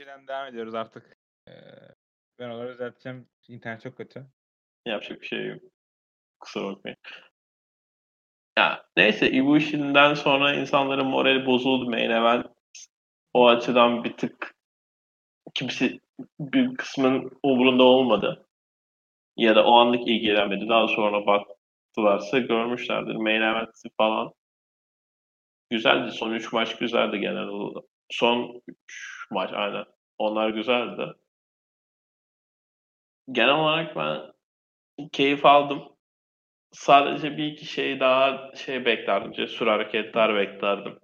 UFC'den devam ediyoruz artık. Ee, ben onları düzelteceğim. İnternet çok kötü. Yapacak bir şey yok. Kusura bakmayın. Ya neyse Ibushi'den sonra insanların morali bozuldu main event. O açıdan bir tık kimse bir kısmın umurunda olmadı. Ya da o anlık ilgilenmedi. Daha sonra baktılarsa görmüşlerdir. Main event falan. Güzeldi. Son 3 maç güzeldi genel olarak. Son 3 maç aynen. Onlar güzeldi. Genel olarak ben keyif aldım. Sadece bir iki şey daha şey beklerdim. Cesur hareketler beklerdim.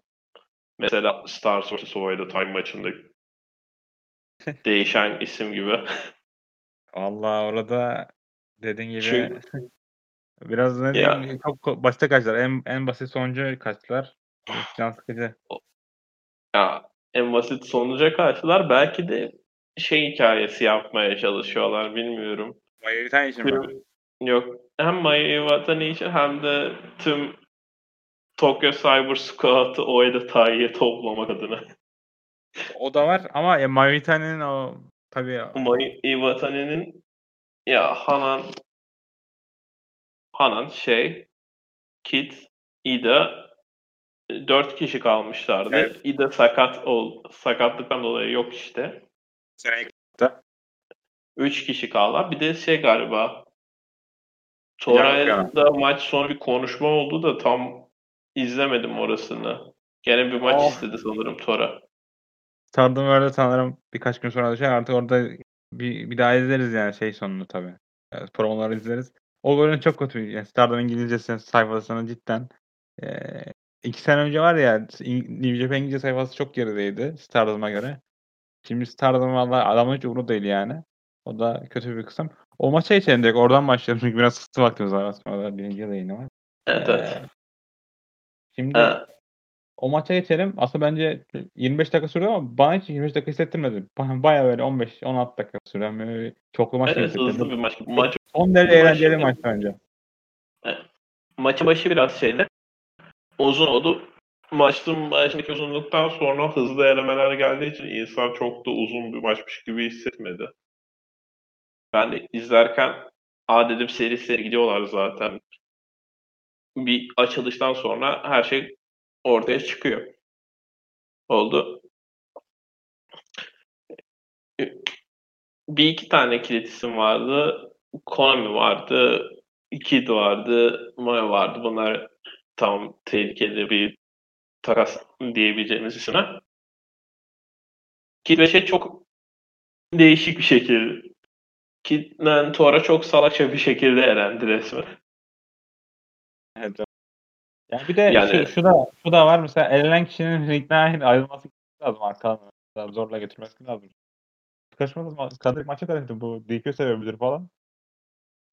Mesela Stars vs. Void'a Time maçında değişen isim gibi. Vallahi orada dediğin gibi Çünkü- biraz ne Ya. diyeyim çok basit kaçtılar. En, en basit sonucu kaçtılar. Can sıkıcı. Ya en basit sonuca karşılar belki de şey hikayesi yapmaya çalışıyorlar bilmiyorum. Mayoritan için mi? Yok hem Maya Iwatani için hem de tüm Tokyo Cyber Squad'ı Oeda Tai'ye toplamak adına. O da var ama ya Mayoritan'ın o tabii Maya Iwatani'nin ya Hanan Hanan şey Kit Ida dört kişi kalmışlardı. Evet. Ida sakat ol sakatlıktan dolayı yok işte. seneye Üç kişi kaldı. Bir de şey galiba Torre'da maç sonu bir konuşma oldu da tam izlemedim orasını. Gene bir maç Oh. istedi sanırım Tora. Stardom öyle sanırım birkaç gün sonra düşer. Artık orada bir, bir daha izleriz yani şey sonunu tabii. Yani promoları izleriz. O bölüm çok kötü. Yani Stardom İngilizcesi sayfasının cidden eee iki sene önce var ya New Japan İngilizce sayfası çok gerideydi Stardom'a göre. Şimdi Stardom valla adamın hiç umurunda değil yani. O da kötü bir kısım. O maça geçelim direkt. Oradan başlayalım çünkü biraz kısıtlı vaktimiz var aslında. Birinci yıl yayını var. Evet, evet. Şimdi Ha, o maça geçelim. Aslında bence 25 dakika sürdü ama bana hiç 25 dakika hissettirmedi. Ba- Baya böyle 15-16 dakika süren böyle çoklu maç evet hızlı bir maç. Maç Son derece maç- eğlenceli maç bence. maçın başı biraz şeydi. Uzun oldu. Maçın başındaki uzunluktan sonra hızlı elemeler geldiği için insan çok da uzun bir maçmış gibi hissetmedi. Ben de izlerken a dedim seri seri gidiyorlar zaten. Bir açılıştan sonra her şey ortaya çıkıyor. Oldu. Bir iki tane kilit isim vardı. Konami vardı. Kid vardı. Maya vardı. Bunlar tam tehlikeli bir takas diyebileceğimiz ve şey çok değişik bir şekilde. Kid'den Tora çok salakça bir şekilde elendi resmen. Evet. Yani bir de Yani- şu, şu da şu da var mesela elenen kişinin ringden ayrılması lazım arkadan zorla götürmesi lazım. Kaçmaz mı? Kadın maça karıştı bu DQ sebebidir falan.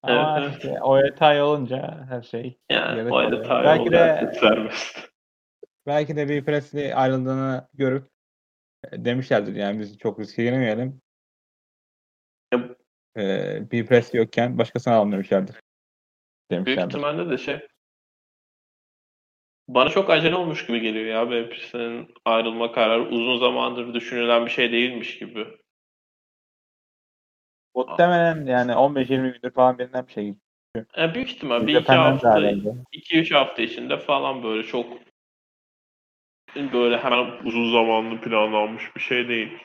Ama Evet, evet. işte o detay olunca her şey Yani o detay Belki de- vermez. belki de bir Presley ayrıldığını görüp e, demişlerdir yani biz çok riske girmeyelim. Ya- Ee, bir Presley yokken başkasını alalım demişlerdir. Büyük Demişlerdir. ihtimalle de şey bana çok acele olmuş gibi geliyor ya Baptis'in ayrılma kararı uzun zamandır düşünülen bir şey değilmiş gibi. Muhtemelen yani 15-20 gündür falan bilinen bir şey. Yani büyük ihtimal bir iki da hafta, iki üç hafta içinde falan böyle çok böyle hemen uzun zamanlı planlanmış bir şey değil.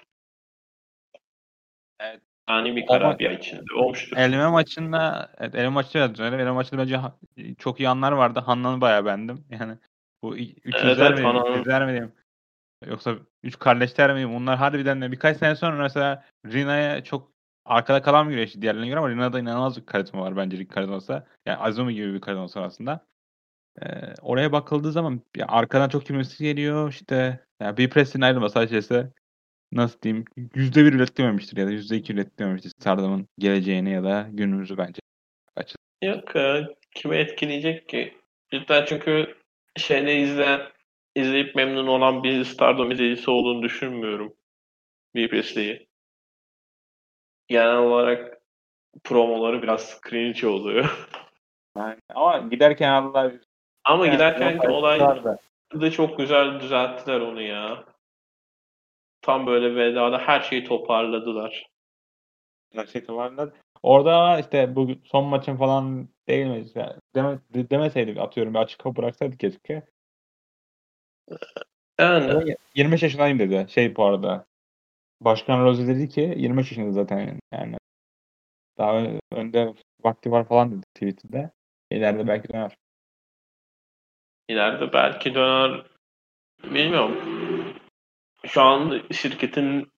Evet. Yani bir karar bir içinde olmuştur. Eleme maçında evet, eleme maçı evet öyle. Eleme maçında bence çok iyi anlar vardı. Hanna'nı bayağı beğendim. Yani bu 3 Evet, izler evet, mi izler mi diyeyim? Yoksa üç kardeşler mi diyeyim? Bunlar harbiden de birkaç sene sonra mesela Rina'ya çok arkada kalan bir güreşçi diğerlerine göre ama Rina'da inanılmaz bir karizma var bence ring karizması. Yani Azumi gibi bir var aslında. Ee, oraya bakıldığı zaman ya arkadan çok kimisi geliyor işte yani bir Preston ayrılması açıkçası nasıl diyeyim yüzde bir üretmemiştir ya da yüzde iki üretmemiştir Stardom'un geleceğini ya da günümüzü bence. Yok e, kimi etkileyecek ki? Cidden çünkü şeyde izleyen, izleyip memnun olan bir Stardom izleyicisi olduğunu düşünmüyorum. Bir Presley'i. Genel olarak promoları biraz cringe oluyor. Yani, ama giderken Allah Ama Yani giderken olay da. da çok güzel düzelttiler onu ya. tam böyle vedada her şeyi toparladılar. Her şey toparladılar. Orada işte bu son maçın falan değil mi? Yani deme, demeseydik atıyorum bir açık kapı bıraksaydık keşke. Yani. 25 yaşındayım dedi. Şey bu arada. Başkan Rose dedi ki 25 yaşında zaten yani. Daha önde vakti var falan dedi tweetinde. İleride belki döner. İleride belki döner. Bilmiyorum. Şu an şirketin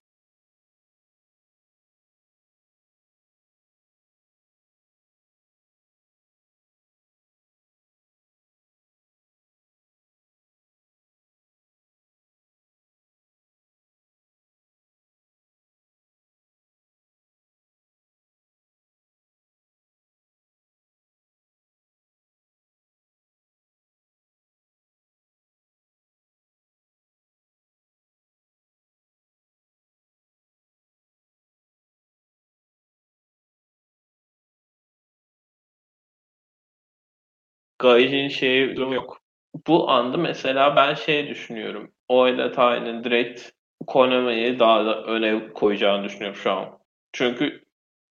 Gaijin şeyi durum yok. Bu anda mesela ben şey düşünüyorum. Oil Tay'ın direkt Konami'yi daha da öne koyacağını düşünüyorum şu an. Çünkü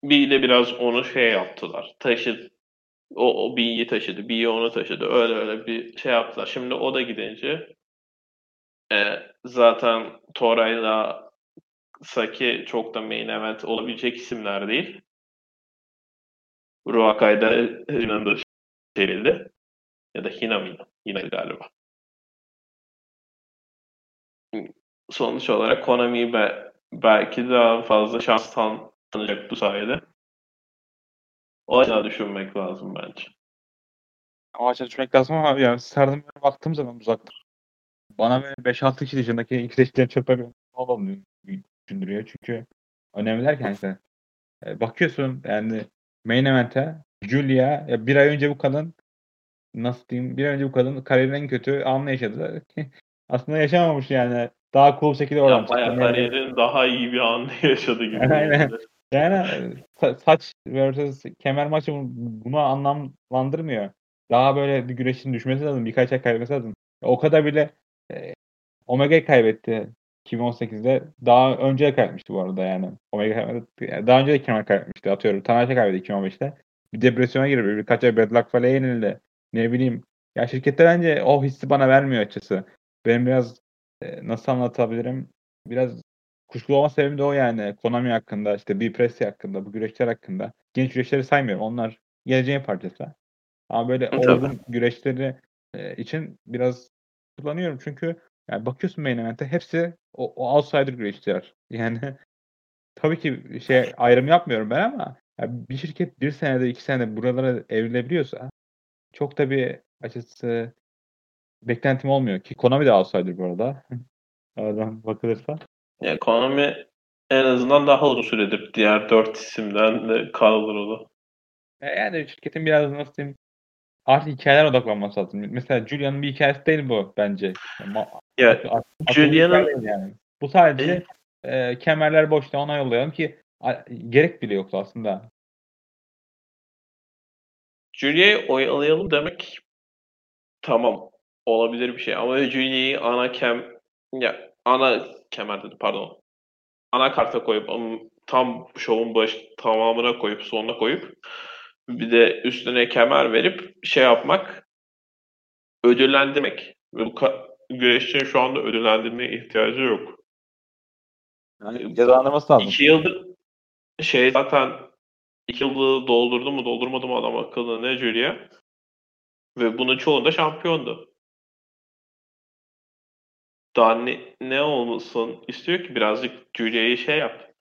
bir de biraz onu şey yaptılar. Taşıdı. O, o B'yi taşıdı. B'yi onu taşıdı. Öyle öyle bir şey yaptılar. Şimdi o da gidince e, zaten Toray'la Saki çok da main event olabilecek isimler değil. Ruakay'da Hina'da çevrildi. Ya da Hina mıydı? Hina galiba. Sonuç olarak Konami be, belki daha fazla şans tan tanıyacak bu sayede. O açıdan düşünmek lazım bence. O açıdan düşünmek lazım ama yani Serdar'a baktığım zaman uzakta. Bana böyle 5-6 kişi dışındaki ilk seçkilerin çöpe bir düşündürüyor. Çünkü önemli derken işte e, bakıyorsun yani main event'e Julia ya bir ay önce bu kadın nasıl diyeyim bir önce bu kadın kariyerin en kötü anını yaşadı. Aslında yaşamamış yani. Daha cool şekilde oradan ya, bayağı kariyerin daha iyi bir anını yaşadı gibi. Aynen. Yani sa- saç versus kemer maçı bunu anlamlandırmıyor. Daha böyle bir güreşin düşmesi lazım. Birkaç ay kaybetmesi lazım. O kadar bile e, Omega kaybetti 2018'de. Daha önce kaybetmişti bu arada yani. Omega kaybetti. Daha önce de kemer kaybetmişti. Atıyorum. Tanahashi kaybetti 2015'te. Bir depresyona girdi. Birkaç ay Bad Luck Fale'ye yenildi. Ne bileyim. Ya şirketler bence o hissi bana vermiyor açısı. Benim biraz e, nasıl anlatabilirim? Biraz kuşkulu olma sebebim de o yani. Konami hakkında, işte B Pressy hakkında, bu güreşler hakkında. Genç güreşleri saymıyorum. Onlar geleceğin parçası. Ama böyle olgun güreşleri e, için biraz kullanıyorum. Çünkü yani bakıyorsun main event'e hepsi o, o outsider güreşçiler. Yani tabii ki şey ayrım yapmıyorum ben ama yani bir şirket bir senede iki senede buralara evrilebiliyorsa çok da bir açıkçası beklentim olmuyor ki Konami de outsider bu arada. Oradan bakılırsa. Yani Konami en azından daha uzun süredir diğer dört isimden de kadrolu. E, Yani şirketin biraz nasıl diyeyim artık hikayeler odaklanması lazım. Mesela Julian'ın bir hikayesi değil bu bence. Ya Julian'ın yani. Bu sadece e, kemerler boşta ona yollayalım ki a- gerek bile yoktu aslında. Julia'yı oyalayalım demek tamam olabilir bir şey ama Julia'yı ana kem ya ana kemer dedi pardon. Ana karta koyup tam şovun baş tamamına koyup sonuna koyup bir de üstüne kemer verip şey yapmak ödüllendirmek. Bu güreşçinin şu anda ödüllendirmeye ihtiyacı yok. Yani cezalandırması lazım. İki yıldır şey zaten iki yılı doldurdu mu doldurmadı mı adam akıllı ne Julia. Ve bunun çoğunda şampiyondu. Daha ne, ne olmasın istiyor ki birazcık Julia'yı şey yap.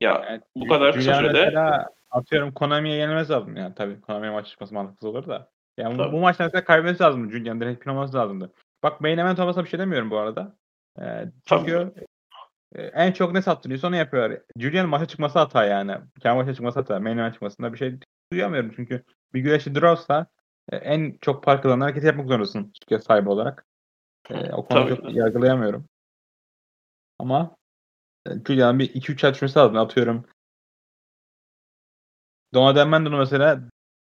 Ya Yani bu kadar kısa sürede mesela atıyorum Konami'ye yenilmesi lazım. Yani tabii Konami'ye maç çıkması mantıksız olur da. Yani bu, Tabii. bu maçta mesela kaybetmesi lazım. Julian direkt pin olması lazımdı. Bak main event olmasa bir şey demiyorum bu arada. Ee, çünkü en çok ne sattırıyorsa onu yapıyorlar. Julian'ın maça çıkması hata yani. Kendi maça çıkması hata. Main event çıkmasında bir şey duyamıyorum çünkü bir güreşçi drawsa e, en çok park kazanan hareketi yapmak zorundasın şirket sahibi olarak. E, o konuda Tabii. çok yargılayamıyorum. Ama e, Julian'ın bir 2-3 ay düşmesi lazım. Atıyorum Donald Elmando'nu mesela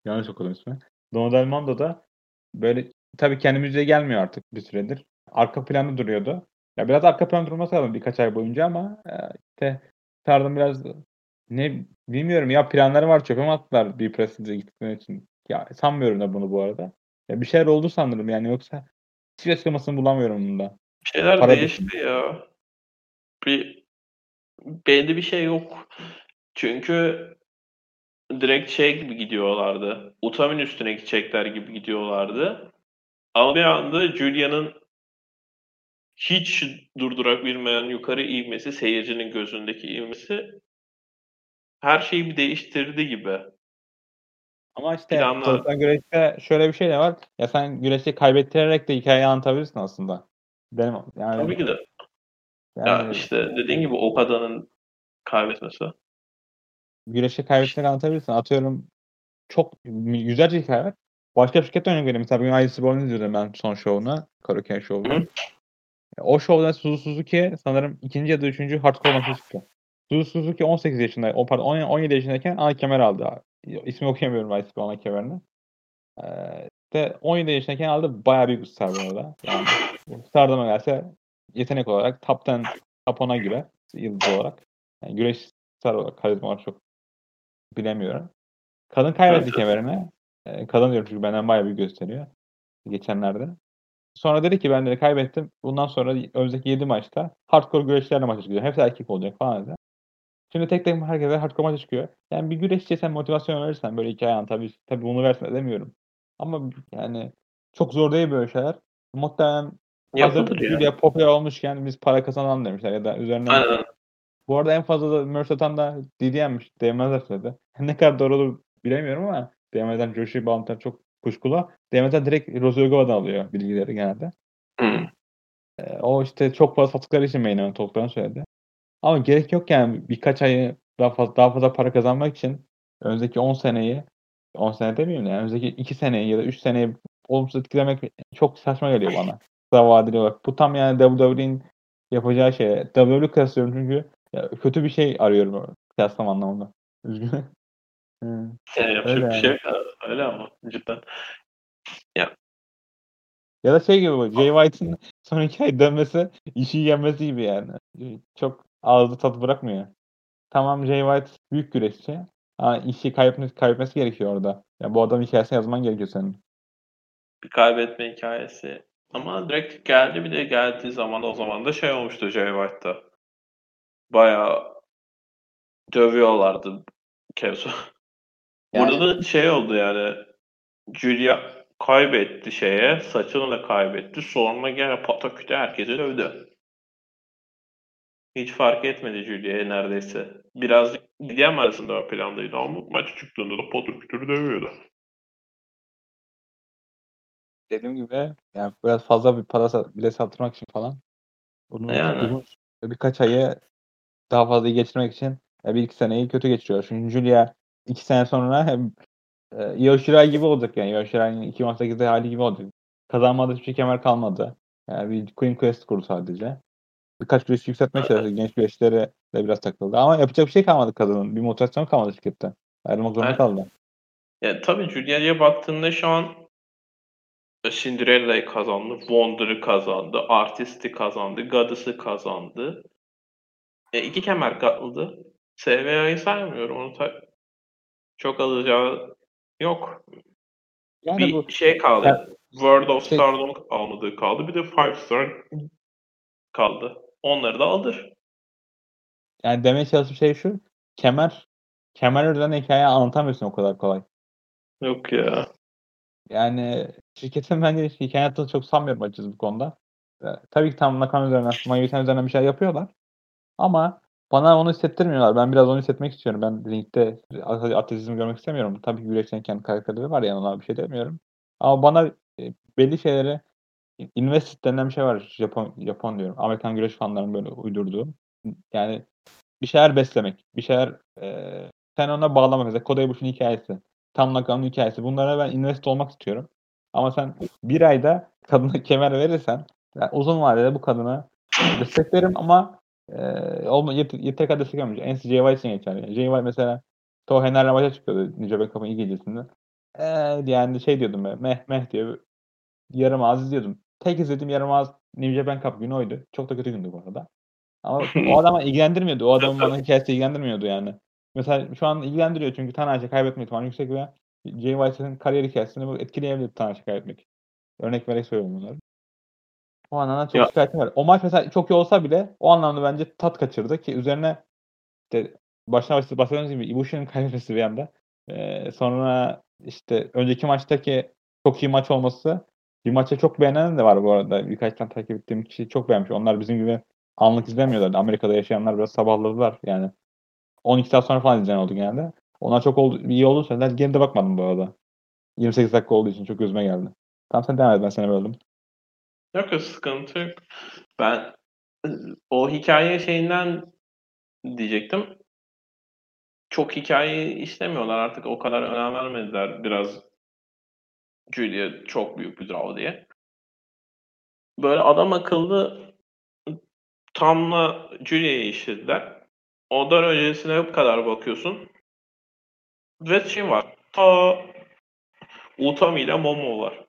yanlış okudum ismi. Donald Elmando da böyle tabii kendi müziğe gelmiyor artık bir süredir. Arka planda duruyordu. Ya biraz arka plan durması lazım birkaç ay boyunca ama e, işte Stardom biraz ne bilmiyorum ya planları var çöpe mi attılar bir Prestige'e gittikleri için. Ya sanmıyorum da bunu bu arada. Ya bir şeyler oldu sanırım yani yoksa hiçbir açıklamasını bulamıyorum bunda. Bir şeyler Para değişti ya. Bir belli bir şey yok. Çünkü direkt şey gibi gidiyorlardı. Utamin üstüne gidecekler gibi gidiyorlardı. Ama bir anda Julia'nın hiç durdurabilmeyen yukarı ivmesi, seyircinin gözündeki ivmesi her şeyi bir değiştirdi gibi. Ama işte Planlar. profesyonel güreşte şöyle bir şey de var. Ya sen güreşi kaybettirerek de hikayeyi anlatabilirsin aslında. Benim yani Tabii ki de. yani Ya işte dediğin gibi o kadının kaybetmesi. güreşi kaybettirerek anlatabilirsin. Atıyorum çok yüzlerce hikaye var. Başka bir şirkette örnek vereyim. Mesela bugün Ice Born'u izliyordum ben son şovuna. Karoken şovunu. Hı. O şovda Suzu Suzuki sanırım ikinci ya da üçüncü hardcore maçı çıktı. Suzu Suzuki 18 yaşında, o pardon 17 17 yaşındayken ana kemer aldı. İsmi okuyamıyorum Ice ana kemerini. Ee, işte 17 yaşındayken aldı. Bayağı büyük bir star bu arada. Yani Stardom'a gelse yetenek olarak top 10, top 10'a girer yıldız olarak. Yani güreş star olarak, karizma olarak çok bilemiyorum. Kadın kaybetti kemerini. Ee, kadın diyorum çünkü benden bayağı büyük gösteriyor. Geçenlerde. Sonra dedi ki ben de kaybettim. Bundan sonra önümüzdeki 7 maçta hardcore güreşlerle maça çıkacağım. Hepsi erkek olacak falan dedi. Şimdi tek tek herkese hardcore maça çıkıyor. Yani bir güreşçiye sen motivasyon verirsen böyle hikaye anlat. Tabii, tabii bunu versin demiyorum. Ama yani çok zor değil böyle şeyler. Muhtemelen hazır ya. Popüler olmuşken biz para kazanalım demişler ya da üzerine Aynen. bu arada en fazla da merch satan da DDM'miş. DM'den söyledi. ne kadar doğru olur bilemiyorum ama DM'den Joshi Bantner çok kuşkulu. DM'den direkt Rozogova'dan alıyor bilgileri genelde. Hı. Ee, o işte çok fazla sattıkları için main event olduklarını söyledi. Ama gerek yok yani birkaç ayı daha fazla, daha fazla para kazanmak için önümüzdeki 10 seneyi 10 sene demeyeyim de yani önümüzdeki 2 seneyi ya da 3 seneyi olumsuz etkilemek çok saçma geliyor bana. Kısa vadeli olarak. Bu tam yani WWE'nin yapacağı şey. WWE kıyaslıyorum çünkü ya, kötü bir şey arıyorum kıyaslama anlamında. Üzgünüm. Hı. Yani yapacak Öyle bir şey ya. Öyle ama cidden. Ya da şey gibi bu. Jay White'ın son iki ay dönmesi işi yenmesi gibi yani. Çok ağızda tat bırakmıyor. Tamam Jay White büyük güreşçi. Ama işi kaybetmesi, kaybetmesi gerekiyor orada. Ya bu adam hikayesini yazman gerekiyor senin. Bir kaybetme hikayesi. Ama direkt geldi bir de geldiği zaman o zaman da şey olmuştu Jay White'da. Bayağı dövüyorlardı Kevso. Yani- Burada da şey oldu yani Julia kaybetti şeye, saçını da kaybetti. Sonra gene pataküte herkesi dövdü. Hiç fark etmedi Julia'ya neredeyse. Biraz Lidiam arasında o plandaydı ama maç çıktığında da patakütürü dövüyordu. Dediğim gibi yani biraz fazla bir para bile sattırmak için falan. Bunu Yani. uzun- birkaç ayı daha fazla geçirmek için bir iki seneyi kötü geçiriyor. Çünkü Julia iki sene sonra hem e, gibi olacak yani. Io Shirai'nin 2018'de hali gibi olacak. Kazanmadığı hiçbir kemer kalmadı. Yani bir Queen Quest kurdu sadece. Birkaç güreş yükseltmeye çalıştı. Genç güreşlere de biraz takıldı. Ama yapacak bir şey kalmadı kadının. Bir motivasyon kalmadı şirkette. Ayrılmak zorunda Evet. kaldı. Ya tabii Julia'ya baktığında şu an Cinderella'yı kazandı, Wonder'ı kazandı, Artist'i kazandı, Goddess'ı kazandı. E, iki kemer kaldı. SVA'yı saymıyorum. Onu ta- çok alacağı yok. Yani bir bu şey kaldı. World of Şey- Stardom almadığı kaldı. Bir de Five Star kaldı. Onları da alır. yani demeye çalıştığım şey şu. Kemer kemer üzerine hikaye anlatamıyorsun o kadar kolay. Yok ya. Yani şirketin bence hikaye anlattığını çok sanmıyorum açıkçası bu konuda. E, tabii ki tam nakam üzerinden, maneviyeten üzerinden bir şey yapıyorlar. Ama bana onu hissettirmiyorlar. Ben biraz onu hissetmek istiyorum. Ben ringde atletizmi görmek istemiyorum. Tabii ki güreşlerin kendi karakterleri var ona bir şey demiyorum. Ama bana e, belli şeyleri invested denilen bir şey var. Japon, Japon diyorum. Amerikan güreş fanlarının böyle uydurduğu. Yani bir şeyler beslemek. Bir şeyler e, sen ona bağlamak. Mesela Koda Ibushi'nin hikayesi. Tam Nakam'ın hikayesi. Bunlara ben invest olmak istiyorum. Ama sen bir ayda kadına kemer verirsen yani uzun vadede bu kadını desteklerim ama e, olma, yet, yeter kadar desteklemeyeceğim. En Jay White için geçerli. Yani Jay White mesela Tohener'le maça çıkıyordu New Japan Cup'ın ilk gecesinde. E, yani şey diyordum ben, meh meh diyor. Yarım ağız izliyordum. tek izlediğim Yaramaz New Japan Cup günü oydu. Çok da kötü gündü bu arada. Ama o adamı ilgilendirmiyordu. O adamın bana hikayesi ilgilendirmiyordu yani. Mesela şu an ilgilendiriyor çünkü Tanahashi kaybetme ihtimali yüksek ve Jay White'ın kariyer hikayesini etkileyebilir Tanahashi kaybetmek. Örnek vererek söylüyorum bunları. O anlamda çok Ya. şikayetim var. O maç mesela çok iyi olsa bile o anlamda bence tat kaçırdı ki üzerine işte başına başta bahsettiğimiz gibi Ibushi'nin kaybetmesi bir anda. Ee, sonra işte önceki maçtaki çok iyi maç olması bir maçı çok beğenen de var bu arada. Birkaç tane takip ettiğim kişi çok beğenmiş. Onlar bizim gibi anlık izlemiyorlar. Amerika'da yaşayanlar biraz sabahladılar yani. 12 saat sonra falan izleyen oldu genelde. Onlar çok oldu, iyi oldu söyler. Geride bakmadım bu arada. 28 dakika olduğu için çok gözüme geldi. Tamam sen devam et ben seni böldüm. Yok yok sıkıntı yok. Ben o hikaye şeyinden diyecektim. Çok hikaye işlemiyorlar artık o kadar önem vermediler biraz Julia çok büyük bir draw diye. Böyle adam akıllı Tam'la Julia'yı işlediler. Ondan öncesine bu kadar bakıyorsun. Ve şey var. Ta Utami ile Momo var.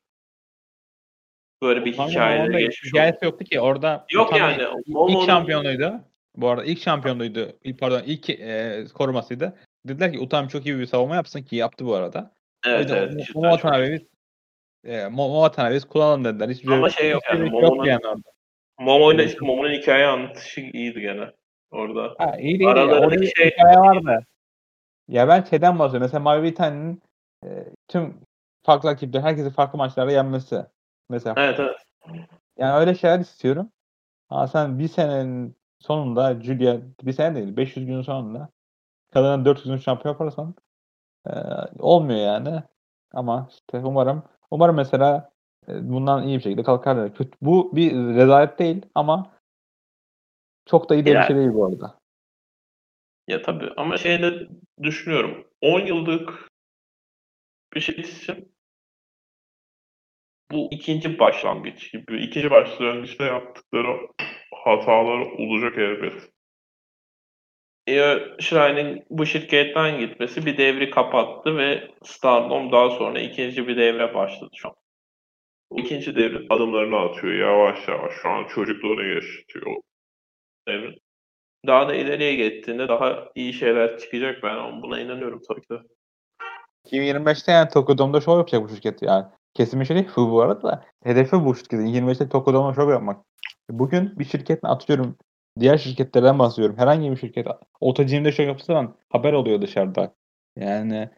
Böyle bir Orada geçmiş oldu. hikayesi yoktu ki orada. Yok yani. ilk Momo'nun- şampiyonuydu. Bu arada ilk şampiyonuydu. İlk, pardon ilk e, korumasıydı. Dediler ki Utami çok iyi bir savunma yapsın ki yaptı bu arada. Evet evet. Mo- cidden Momo çok- Watanabe biz e, Mo- Mo Watanabe biz kullanalım dediler. Hiçbir Ama şey yok yani, şey yok Momo'nun- yani orada. Momo ile işte Momo'nun hikaye anlatışı iyiydi gene orada. Ha, iyi değil. Orada bir şey- hikaye vardı. Ya ben şeyden bahsediyorum. Mesela Mavi Vitan'ın e, tüm farklı rakipleri herkesi farklı maçlarda yenmesi. Mesela Evet evet. yani öyle şeyler istiyorum. Ama sen bir senenin sonunda Julia bir sene değil 500 günün sonunda kadının 400 gün şampiyon yaparsan e, olmuyor yani. Ama işte umarım umarım mesela e, bundan iyi bir şekilde kalkar. Kötü, bu bir rezalet değil ama çok da iyi de bir şey değil bu arada. Ya tabii ama şeyde düşünüyorum. 10 yıllık bir şey için bu ikinci başlangıç gibi. ikinci başlangıçta yaptıkları hatalar olacak elbet. Io Shirai'nin bu şirketten gitmesi bir devri kapattı ve Stardom daha sonra ikinci bir devre başladı şu an. İkinci devrin adımlarını atıyor yavaş yavaş. Şu an çocukluğunu yaşatıyor. Devrin. Daha da ileriye gittiğinde daha iyi şeyler çıkacak ben buna inanıyorum tabii ki de. 2025'te yani Tokyo'da show yapacak bu şirket yani. Kesin bir şey değil bu arada da. Hedefi bu şirketin. 2025'te Tokyo'da show yapmak. Bugün bir şirketle atıyorum diğer şirketlerden bahsediyorum. Herhangi bir şirket Otacim'de show yapsa zaman haber oluyor dışarıda. Yani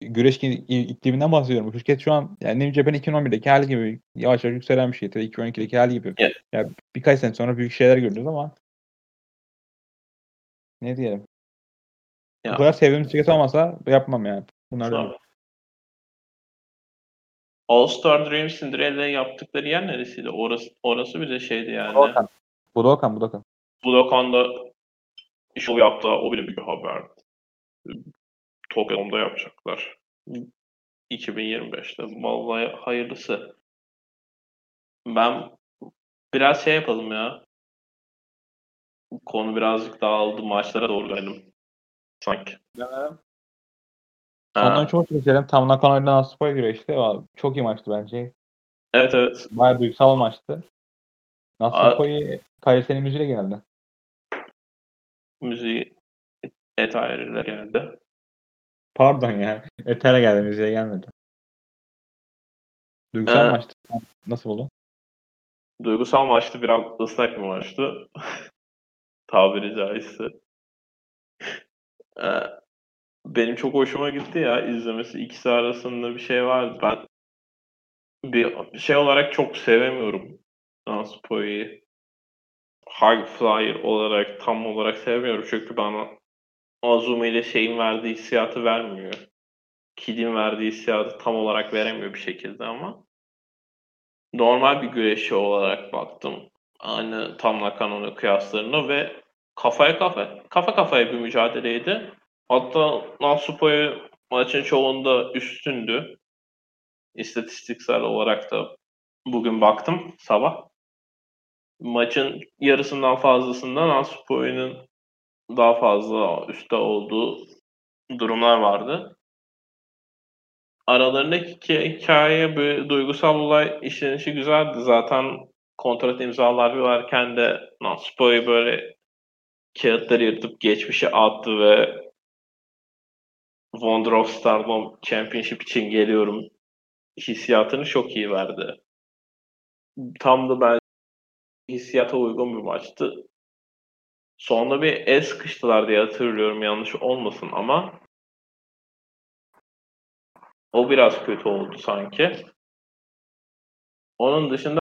güreş ikliminden bahsediyorum. Bu şirket şu an yani New Japan 2011'deki hali gibi yavaş yavaş yükselen bir şirket. 2012'deki hali gibi. Evet. Yani birkaç sene sonra büyük şeyler göreceğiz ama ne diyelim. Ya. Bu kadar sevdiğim şirket olmasa yapmam yani. Bunlar Tabii. All Star Dream Cinderella yaptıkları yer neresiydi? Orası, orası bir de şeydi yani. Budokan. Budokan, Budokan. Budokan'da şov yaptı. O bile bir haber. Tokyo'da yapacaklar. 2025'te. Vallahi hayırlısı. Ben biraz şey yapalım ya. Konu birazcık dağıldı. Maçlara doğru dönelim. Sanki. Sondan Ha, çok geçelim. Tam ile Nasupo'ya göre işte. Çok iyi maçtı bence. Evet evet. Bayağı duygusal maçtı. Nasupo'yu Kayseri müziğiyle geldi. Müziği et ayrılar geldi. Pardon ya. Eter'e geldi müziğe gelmedi. Duygusal Ee, maçtı. Nasıl buldun? Duygusal maçtı. Biraz ıslak bir maçtı. Tabiri caizse. Ee, benim çok hoşuma gitti ya izlemesi. İkisi arasında bir şey vardı. Ben bir şey olarak çok sevemiyorum Naspo'yu. High Flyer olarak tam olarak sevmiyorum. Çünkü bana Azumi ile şeyin verdiği hissiyatı vermiyor. Kid'in verdiği hissiyatı tam olarak veremiyor bir şekilde ama normal bir güreşçi olarak baktım. Aynı Tam Nakano'nun kıyaslarına ve kafaya kafa kafa kafaya bir mücadeleydi. Hatta Nasupo'yu maçın çoğunda üstündü. İstatistiksel olarak da bugün baktım sabah. Maçın yarısından fazlasında Nasupo'nun daha fazla üstte olduğu durumlar vardı. aralarındaki hikaye bir duygusal olay işlenişi güzeldi. Zaten kontrat imzalarlarken de Naspo'yu böyle kağıtları yırtıp geçmişe attı ve Wonder of Stardom Championship için geliyorum hissiyatını çok iyi verdi. Tam da ben hissiyata uygun bir maçtı. Sonunda bir es sıkıştılar diye hatırlıyorum yanlış olmasın ama o biraz kötü oldu sanki. Onun dışında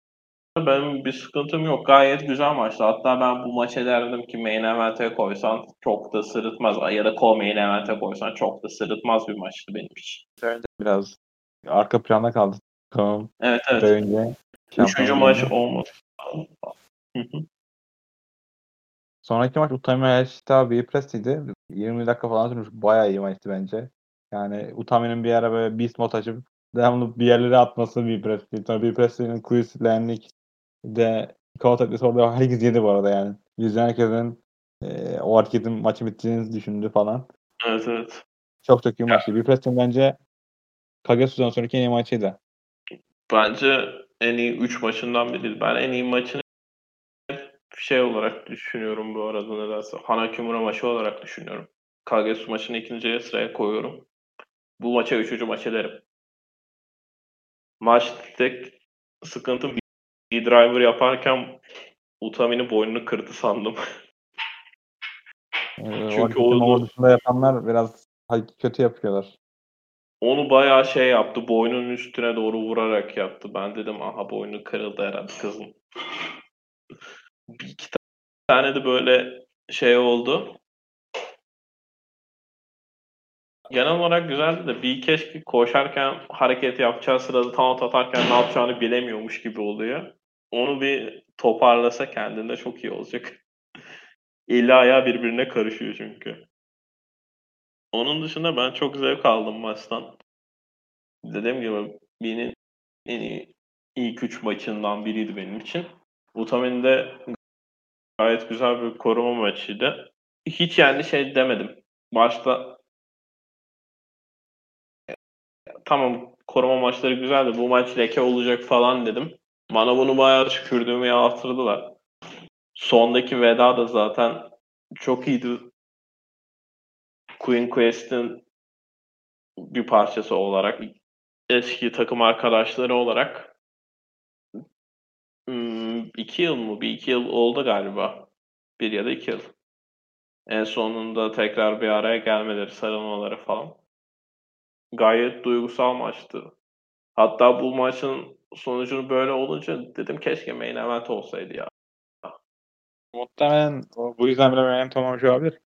benim bir sıkıntım yok. Gayet güzel maçtı. Hatta ben bu maça derdim ki main event'e koysan çok da sırıtmaz. Ya da co-main event'e koysan çok da sırıtmaz bir maçtı benim için. Biraz arka planda kaldı. Tamam. Evet evet. Önce Üçüncü maç olmadı. Sonraki maç Utami Ashita bir Presti'ydi. 20 dakika falan sürmüş. Bayağı iyi maçtı bence. Yani Utami'nin bir ara böyle beast mod açıp devamlı bir yerlere atması bir Presti. Sonra bir Presti'nin quiz landing de kağıt atleti orada herkes yedi bu arada yani. Yüzden herkesin e, o hareketin maçı bittiğini düşündü falan. Evet evet. Çok çok iyi maçtı. Bir Presti'nin bence Kagesu'dan sonraki en iyi maçıydı. Bence en iyi 3 maçından biriydi. Ben en iyi maçını şey olarak düşünüyorum bu arada nedense. Hanakimura maçı olarak düşünüyorum. Kagesu maçını ikinciye sıraya koyuyorum. Bu maça üçüncü maç ederim. Maç tek sıkıntı bir driver yaparken Utami'nin boynunu kırdı sandım. Ee, Çünkü o o- o dışında yapanlar biraz kötü yapıyorlar. Onu bayağı şey yaptı. Boynunun üstüne doğru vurarak yaptı. Ben dedim aha boynu kırıldı herhalde kızın. Bir iki tane de böyle şey oldu. Genel olarak güzeldi de bir keşke koşarken hareket yapacağı sırada tam atarken ne yapacağını bilemiyormuş gibi oluyor. Onu bir toparlasa kendinde çok iyi olacak. Eli ayağı birbirine karışıyor çünkü. Onun dışında ben çok zevk aldım maçtan. Dediğim gibi benim en iyi ilk üç maçından biriydi benim için. Utami'nin de gayet güzel bir koruma maçıydı. Hiç yani şey demedim. Başta tamam koruma maçları güzeldi. Bu maç leke olacak falan dedim. Bana bunu bayağı tükürdüğümü yağdırdılar. Sondaki veda da zaten çok iyiydi. Queen Quest'in bir parçası olarak eski takım arkadaşları olarak hmm, iki yıl mı? Bir iki yıl oldu galiba. Bir ya da iki yıl. En sonunda tekrar bir araya gelmeleri, sarılmaları falan. Gayet duygusal maçtı. Hatta bu maçın sonucunu böyle olunca dedim keşke main event olsaydı ya. Muhtemelen o- bu yüzden bile beğen olmamış olabilir.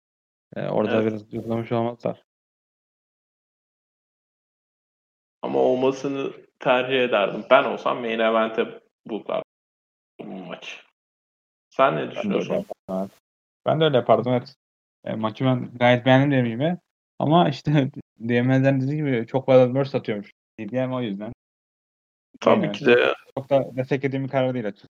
Ee, orada Evet. biraz duyulamış olmazlar. Ama olmasını tercih ederdim. Ben olsam main event'e buklardım bu maç. Sen ne Ben de öyle düşünüyorsun? Ben de öyle yapardım evet. E, maçı ben gayet beğendim gibi. Ama işte DM'den dediği gibi çok fazla burst atıyormuş. DDM o yüzden. Tabii ki de Çok da desteklediğim bir karar değil açıkçası.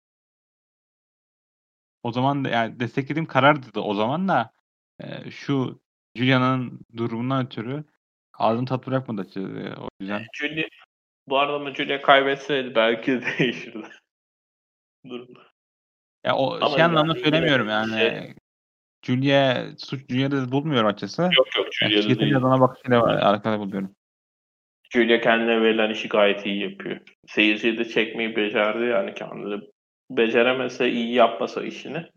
O zaman da yani desteklediğim karardı da o zaman da e, şu Julia'nın durumundan ötürü ağzım tat bırakmadı açıkçası. O yüzden Julia, bu arada ama Julia kaybetseydi belki de değişirdi. Durum. ya o Ama şey anlamda yani söylemiyorum yani. şey- Julia suç Julia'da bulmuyorum açıkçası. Yok yok Yani Julia'da şirketin değil. adına bakışıyla arkada buluyorum. Julia kendine verilen işi gayet iyi yapıyor. Seyirciyi de çekmeyi becerdi yani kendini. Beceremese, iyi yapmasa işini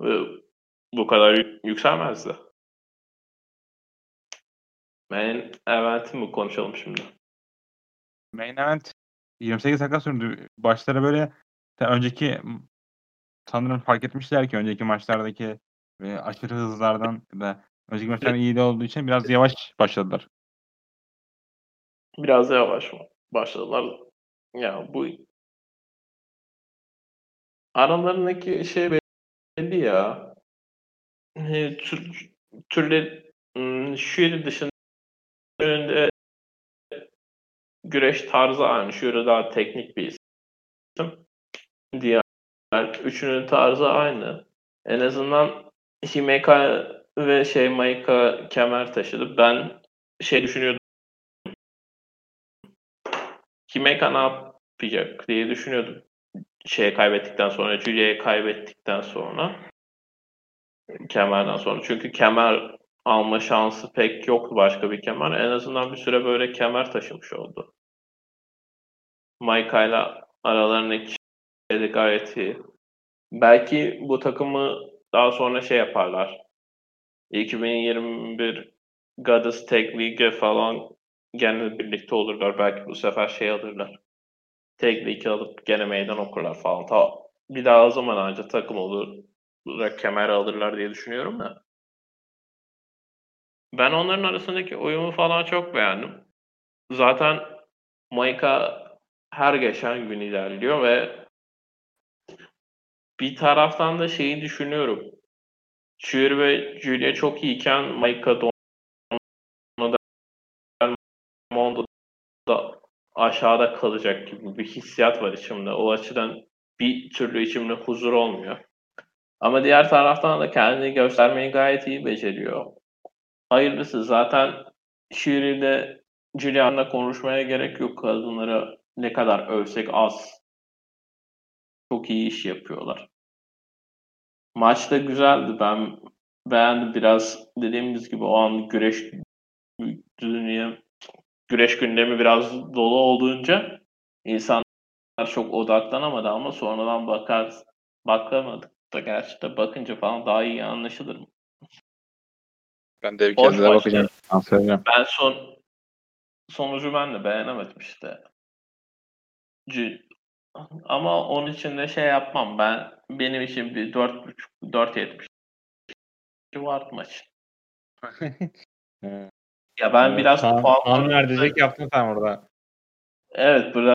ve bu kadar yük- yükselmezdi. Ben event'i mi konuşalım şimdi? Main event 28 dakika sürdü. Başları böyle önceki sanırım fark etmişler ki önceki maçlardaki ve aşırı hızlardan da önceki maçlar iyi de olduğu için biraz yavaş başladılar. Biraz yavaş? Başladılar. Ya bu aralarındaki şey belli ya. Ee, Tür, türleri hmm, Shuri dışında önünde güreş tarzı aynı. Shuri daha teknik bir isim. Diğer üçünün tarzı aynı. En azından Himeka ve şey Maika kemer taşıdı. Ben şey düşünüyordum. Kimeka ne yapacak diye düşünüyordum. Şeye kaybettikten sonra, Julia'ya kaybettikten sonra kemerden sonra. Çünkü kemer alma şansı pek yoktu başka bir kemer. En azından bir süre böyle kemer taşımış oldu. Maika ile aralarındaki şey gayet iyi. Belki bu takımı daha sonra şey yaparlar. 2021 Goddess Tag League falan gene birlikte olurlar. Belki bu sefer şey alırlar. Tag League alıp gene meydan okurlar falan. Ta, bir daha o zaman ancak takım olur. Kemer alırlar diye düşünüyorum da. Ben onların arasındaki uyumu falan çok beğendim. Zaten Maika her geçen gün ilerliyor ve bir taraftan da şeyi düşünüyorum. Cheer ve Julia çok iyiyken Maika aşağıda kalacak gibi bir hissiyat var içimde. O açıdan bir türlü içimde huzur olmuyor. Ama diğer taraftan da kendini göstermeyi gayet iyi beceriyor. Hayırlısı zaten şiirde Julian'la konuşmaya gerek yok. Kadınları ne kadar övsek az. Çok iyi iş yapıyorlar. Maç da güzeldi. Ben beğendim biraz dediğimiz gibi o an güreş dünya güreş gündemi biraz dolu olduğunca insanlar çok odaklanamadı ama sonradan bakar bakamadık da gerçi de bakınca falan daha iyi anlaşılır mı? Ben de bir kez daha bakacağım. Ben son sonucu ben de beğenemedim işte. Ama onun için de şey yapmam. Ben benim için bir 4.5 4.70 vardı maç. Ya ben evet, biraz puan Kaan verecek yaptın sen orada. Evet biraz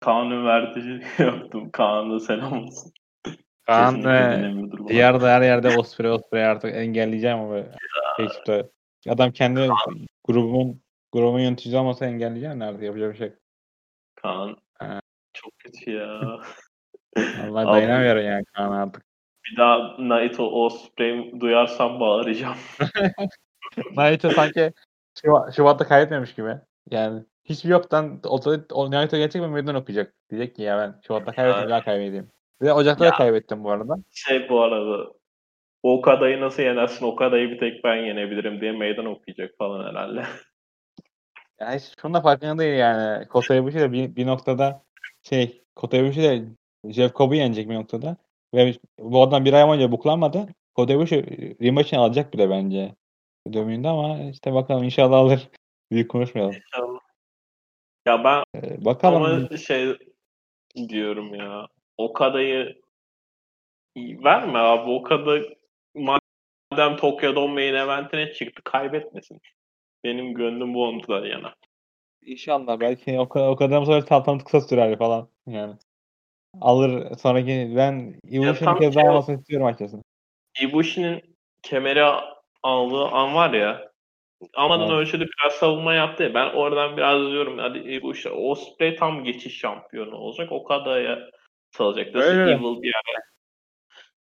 Kaan'ın verdiği yaptım. Kaan'a selam olsun. Kaan ve diğer her yerde Osprey Osprey artık engelleyeceğim ama Facebook'ta. Adam kendi Kaan. grubumun grubun yöneticisi olmasa engelleyeceğim nerede yapacak bir şey. Kaan ha. çok kötü ya. Vallahi dayanamıyorum yani Kaan artık. Bir daha Naito Osprey duyarsam bağıracağım. Naito sanki Şubat'ta kaybetmemiş gibi. Yani hiçbir yoktan o Naruto gelecek ve meydan okuyacak. Diyecek ki ya ben Şubat'ta kaybettim daha kaybedeyim. Ve Ocak'ta ya, da kaybettim bu arada. Şey bu arada Okada'yı nasıl yenersin? Okada'yı bir tek ben yenebilirim diye meydan okuyacak falan herhalde. Ya hiç şunun da farkında değil yani. Kota Ibushi de bir, bir noktada şey Kota Ibushi de Jeff Cobb'u yenecek bir noktada. Ve bu adam bir ay önce buklanmadı. Kota Ibushi rematch'ini alacak bile bence. Dömünde ama işte bakalım inşallah alır. Büyük konuşmayalım. İnşallah. Ya ben ee, bakalım. ama şey diyorum ya. O kadayı verme abi. O kadar madem Tokyo Dome main eventine çıktı kaybetmesin. Benim gönlüm bu ondan yana. İnşallah belki o kadar o kadar sonra saltanat kısa sürer falan yani. Alır sonraki ben Ibushi'nin kez daha şey almasını istiyorum açıkçası. Ibushi'nin kemeri aldığı an var ya Almadan evet. ölçüde biraz savunma yaptı ya. Ben oradan biraz diyorum hadi bu işte Osprey tam geçiş şampiyonu olacak. O kadar salacak. Nasıl Evil bir ara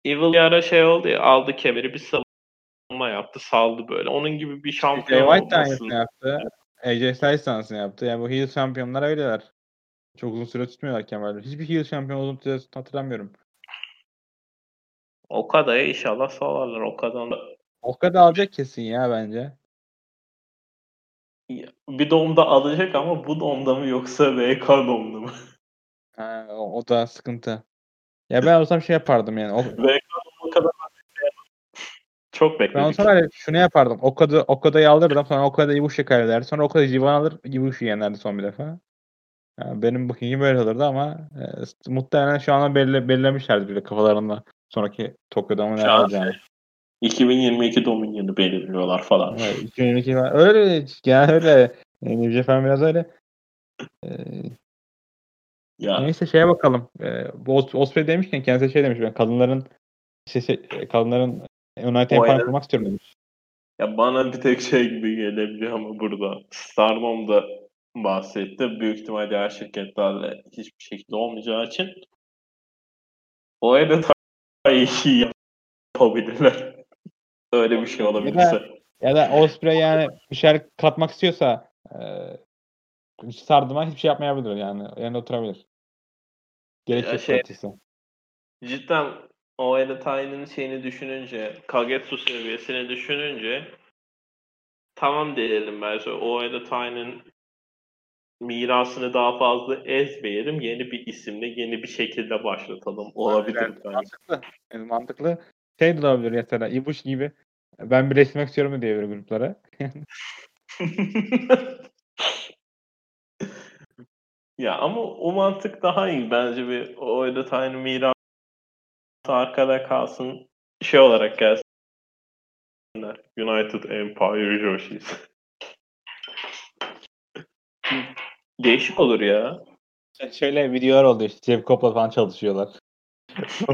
Evil bir ara şey oldu ya aldı kemeri bir savunma yaptı saldı böyle. Onun gibi bir şampiyon Jay White de aynısını yaptı. AJ Styles aynısını yaptı. Yani bu heel şampiyonlar öyleler. Çok uzun süre tutmuyorlar kemerleri. Hiçbir heel şampiyon uzun süre hatırlamıyorum. O kadar inşallah sağlarlar. O kadar o kadar alacak kesin ya bence bir doğumda alacak ama bu doğumda mı yoksa VK doğumda mı? Ha, o, o da sıkıntı. Ya ben olsam şey yapardım yani. O... VK o kadar çok bekledik. Ben olsam öyle şunu yapardım. Okada, Okada'yı alırdım. Sonra Okada Ibushi kaybederdi. Sonra Okada Jivan alır. Ibushi yenerdi son bir defa. Yani benim booking'im böyle olurdu ama e, muhtemelen şu an belirle, belirlemişlerdi bile kafalarında. Sonraki Tokyo'da mı ne alacağını. 2022 Dominion'ı belirliyorlar falan. Evet, 2022 var. Öyle yani öyle. Yani New Japan biraz öyle. Ee, ya. Neyse şeye bakalım. Ee, Osprey demişken kendisi şey demiş ben kadınların şey, şey, kadınların United Empire kurmak istiyorum demiş. Ya bana bir tek şey gibi gelebiliyor ama burada Stardom da bahsetti. Büyük ihtimalle diğer şirketlerle hiçbir şekilde olmayacağı için o da daha iyi yapabilirler. Öyle bir şey olabilirse. Ya da, ya da Osprey yani bir şeyler katmak istiyorsa e, sardıma hiçbir şey yapmayabilir yani. Yerine oturabilir. Gerek yok şey-. Cidden o Eretai'nin şeyini düşününce, Kagetsu seviyesini düşününce tamam diyelim bence. O Eretai'nin mirasını daha fazla ezmeyelim. Yeni bir isimle, yeni bir şekilde başlatalım. Olabilir bence. mantıklı. Yani mantıklı. Şey de olabilir mesela İbuş gibi ben birleşmek istiyorum mu diyebilir gruplara. ya ama o mantık daha iyi bence bir o Eretai'nin mirası arkada kalsın. Şey olarak gelsin. United Empire Joshi's. Değişik olur ya. Şöyle videolar oldu işte Jeff Copp'la falan çalışıyorlar.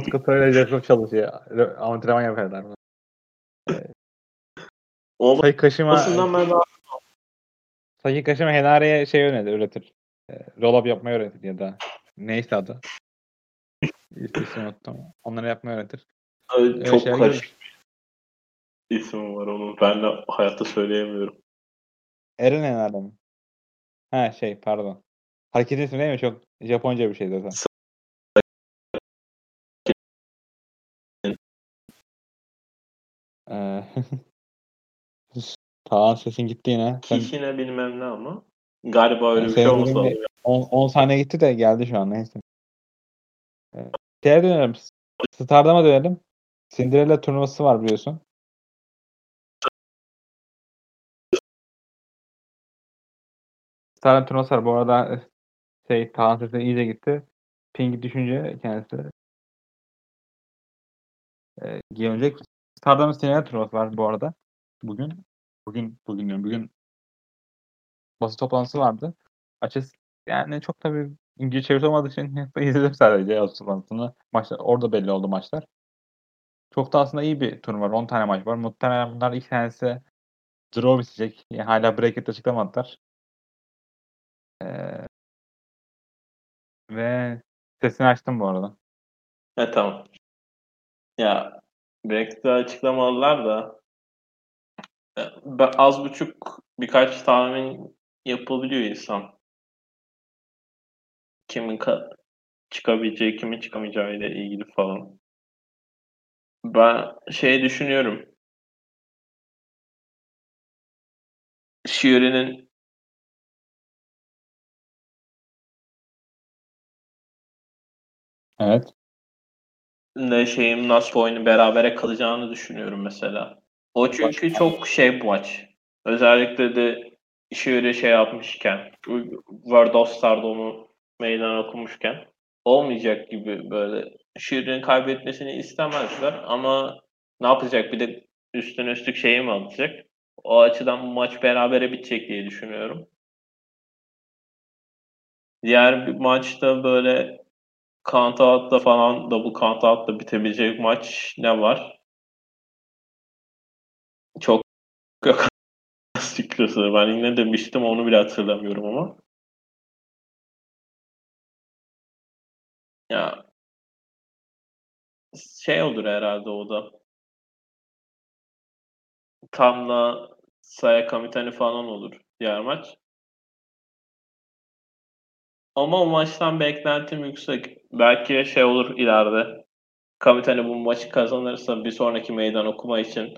Scott öyle Jeff Copp çalışıyor. Re- Antrenman yapıyorlar. Sayı kaşıma, Olmasından ben daha sayı kaşıma Henare'ye şey öğretir, üretir. E, Roll-up yapmayı öğretir ya da neyse adı. İsmini unuttum. Onları yapmayı öğretir. Öyle çok şeyler karışık bir ismi var onun. Ben de hayatta söyleyemiyorum. Eren Henare mi? Ha şey pardon. Hareket ismi değil mi? Çok Japonca bir şey zaten. Ee, Kaan sesin gitti yine. Sen Kişine bilmem ne ama. Galiba öyle Ben bir şey lazım. 10, 10 saniye gitti de geldi şu an neyse. Ee, Şeye dönelim. Stardom'a dönelim. Cinderella turnuvası var biliyorsun. Turnuvası var. Bu arada e, şey Kaan sesi iyice gitti. Ping düşünce kendisi e, gelecek. Stardom'un turnuvası var bu arada. Bugün bugün bugün diyorum. Bugün basın toplantısı vardı. Açıkçası yani çok tabii İngilizce çevirisi olmadığı için izledim sadece basın toplantısını. Maçlar, orada belli oldu maçlar. Çok da aslında iyi bir turnuva var. 10 tane maç var. Muhtemelen bunlar iki tanesi draw bitecek. Yani hala bracket açıklamadılar. Ee, ve sesini açtım bu arada. He tamam. Ya Brexit'i açıklamalılar da e, az buçuk birkaç tahmin yapabiliyor insan. Kimin ka- çıkabileceği, kimin çıkamayacağı ile ilgili falan. Ben şey düşünüyorum. Shuri'nin Evet. ne şeyim nasıl oyunu berabere kalacağını düşünüyorum mesela. O çünkü çok şey bu maç. Özellikle de Shuri şey yapmışken World of Stardom'u meydan okumuşken olmayacak gibi böyle Shuri'nin kaybetmesini istemezler ama ne yapacak bir de üstüne üstlük şeyi mi alacak? O açıdan bu maç berabere bitecek diye düşünüyorum. Diğer bir maçta böyle count out'la falan double count out'la bitebilecek maç ne var? Çok yok açıkçası. Ben yine demiştim onu bile hatırlamıyorum ama. Ya şey olur herhalde o da. Tamla Saya Kamitani falan olur diğer maç. Ama o maçtan beklentim yüksek. Belki şey olur ileride. Kamitani bu maçı kazanırsa bir sonraki meydan okuma için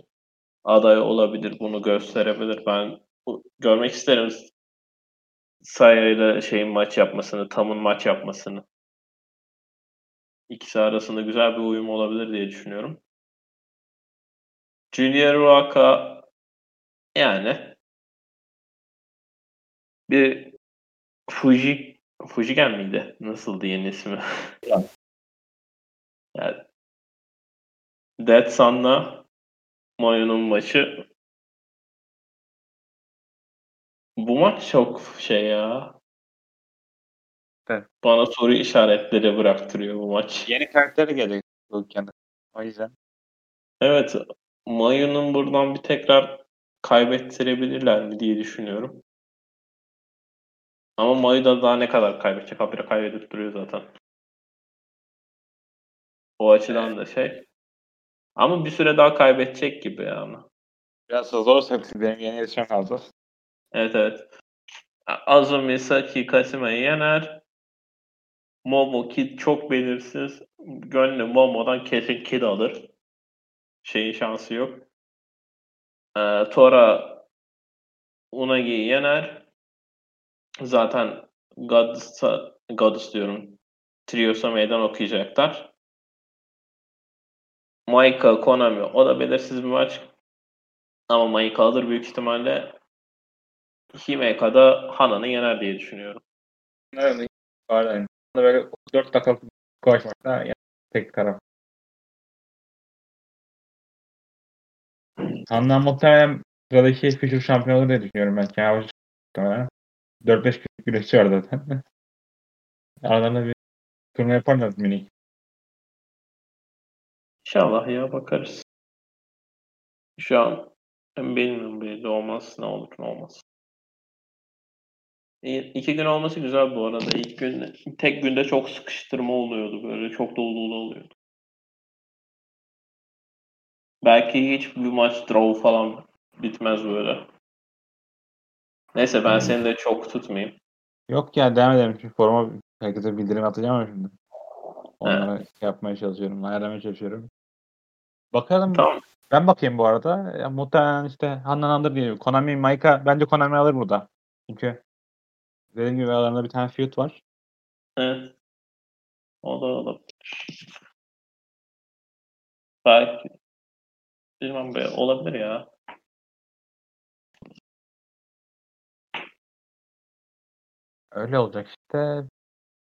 aday olabilir. Bunu gösterebilir. Ben görmek isterim Saya ile şeyin maç yapmasını, Tam'ın maç yapmasını. İkisi arasında güzel bir uyum olabilir diye düşünüyorum. Junior Waka yani bir Fuji Fujigen miydi? Nasıldı yeni ismi? Evet. yani Dead Sun'la Mayu'nun maçı bu maç çok şey ya. Evet. Bana soru işaretleri bıraktırıyor bu maç. Yeni karakter gelecek bu kendi. O yüzden. Evet, Mayu'nun buradan bir tekrar kaybettirebilirler mi diye düşünüyorum. Ama Mayu da daha ne kadar kaybedecek? Habire kaybedip duruyor zaten. O açıdan da şey. Ama bir süre daha kaybedecek gibi yani. Biraz zor hepsi benim yeni yetişmem lazım. Evet evet. Azumi Saki Kasima'yı yener. Momo Kid çok belirsiz. Gönlü Momo'dan kesin Kid alır. Şeyin şansı yok. Ee, Tora Unagi'yi yener. Zaten Goddess'a, Goddess diyorum. Trios'a meydan okuyacaklar. Maika, Konami o da belirsiz bir maç. Ama alır büyük ihtimalle. Himeka da Hana'nı yener diye düşünüyorum. Evet. Aynen. Böyle 4 dakikalık koşmakta yani tek taraf. Handan muhtemelen sıradaki Fisher şampiyon olur diye düşünüyorum ben. Yani muhtemelen. 4-5 kişilik güreşçi var zaten. Aralarında bir turnuva yaparlar minik. İnşallah ya bakarız. Şu an ben bilmiyorum belli olmaz ne olur ne olmaz. İki gün olması güzel bu arada. İlk gün tek günde çok sıkıştırma oluyordu böyle çok dolu dolu oluyordu. Belki hiç bir maç draw falan bitmez böyle. Neyse ben Hmm. seni de çok tutmayayım. Yok ya devam edelim. Çünkü foruma herkese bildirim atacağım ama şimdi. Onlara yapmaya çalışıyorum. Ayarlamaya çalışıyorum. Bakalım. Tamam. Ben bakayım bu arada. Ya, muhtemelen işte Handan alır diye. Konami, Maika bence Konami alır burada. Çünkü dediğim gibi aralarında bir tane feud var. Evet. O da olabilir. Belki bilmem be olabilir ya. Öyle olacak işte.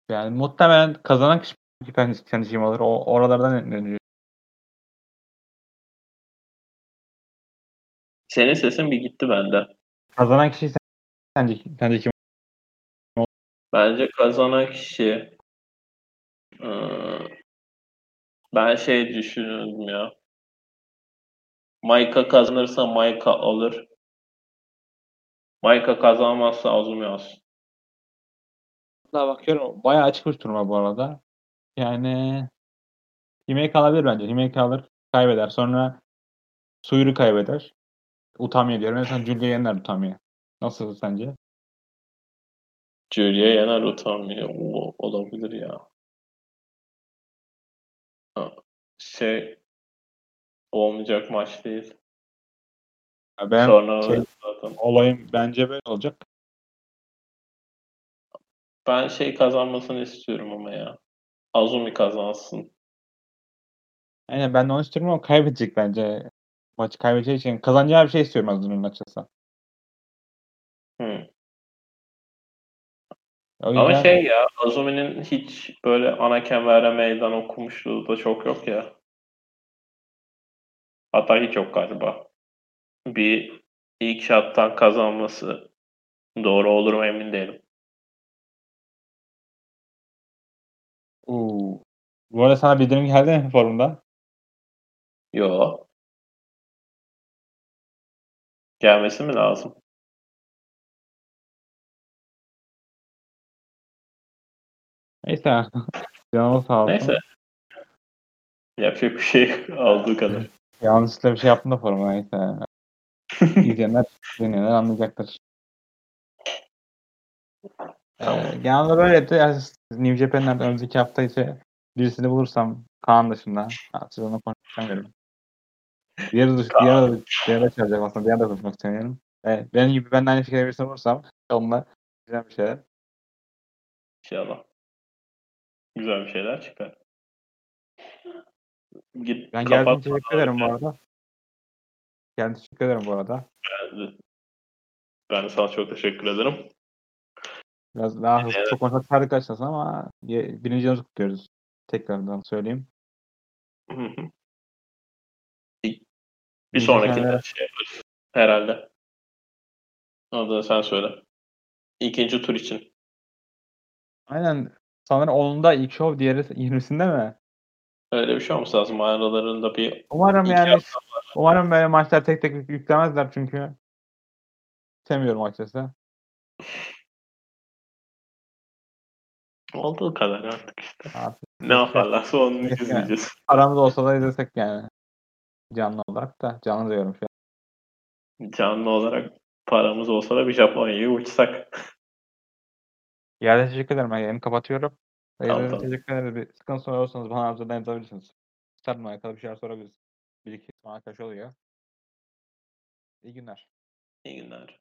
Yani muhtemelen kazanan kişi kim alır. O, oralardan dönüyor. Senin sesin bir gitti bende. Kazanan kişi sen- sence, sence kim? Bence kazanan kişi ben şey düşünüyorum ya. Maika kazanırsa Maika alır. Maika kazanmazsa Azumi alsın. Daha bakıyorum. Bayağı açık turnuva bu arada. Yani Himeka alabilir bence. Himeka alır. Kaybeder. Sonra Suyur'u kaybeder. Utamiya diyorum. Mesela Julia yener Utamiya. Nasıl sence? Julia yener utanmıyor. O, olabilir ya. Ha, Şey olmayacak maç değil. Ben Sonra şey- zaten. olayım bence böyle olacak. Ben şey kazanmasını istiyorum ama ya. Azumi kazansın. Aynen ben de onu istiyorum ama kaybedecek bence. Maçı kaybedeceği için kazanacağı bir şey istiyorum Azumi'nin açıkçası. Hı. O Ama yüzden şey ya Azumi'nin hiç böyle ana kemere meydan okumuşluğu da çok yok ya. Hatta hiç yok galiba. Bir ilk şattan kazanması doğru olur mu emin değilim. Uu. Bu arada sana bildirim geldi mi forumda? Yo. Gelmesi mi lazım? Neyse. Canım sağ olsun. Neyse. Yapacak bir şey olduğu kadar. Yanlışlıkla bir şey yaptım da foruma neyse. İzleyenler, dinleyenler anlayacaktır. Tamam. Ee, genelde böyleydi. Yani New Japan'den önümüzdeki hafta ise birisini bulursam Kaan dışında. Siz derim. Diğeri, dış, diğer, diğer de çağıracak aslında. Diğer de konuşmak istemiyorum. Ee, benim gibi ben de aynı fikirde birisini bulursam onunla güzel bir şeyler. İnşallah. Güzel bir şeyler çıkar. Git Ben kapat geldiğin için teşekkür ederim bu arada. Geldiğin için teşekkür ederim bu arada. Ben- Ben de sana çok teşekkür ederim. Biraz daha hızlı Evet. çok konuşmak sardık açısından ama birinci yılımızı kutluyoruz. Tekrardan söyleyeyim. Hı hı. Bir sonrakinde seneler. şey yaparız. Herhalde. Onu da sen söyle. İkinci tur için. Aynen. Sanırım 10'unda ilk show, diğeri 20'sinde mi? Öyle bir şey olması lazım. Aralarında bir Umarım yani umarım böyle maçlar tek tek yük- yüklemezler çünkü istemiyorum açıkçası. olduğu kadar artık işte. Artık Ne yaparlarsa onu yani. izleyeceğiz. Aramız olsa da izlesek yani. Canlı olarak da. Canlı diyorum şu an. Canlı olarak paramız olsa da bir Japonya'ya uçsak. İçin teşekkür ederim. Ben kapatıyorum. Tamam, tamam. teşekkür ederiz. Bir sıkıntı olursanız bana arzudan yazabilirsiniz. Stardom alakalı bir şeyler sorabilirsiniz. Bir iki arkadaş oluyor. İyi günler. İyi günler.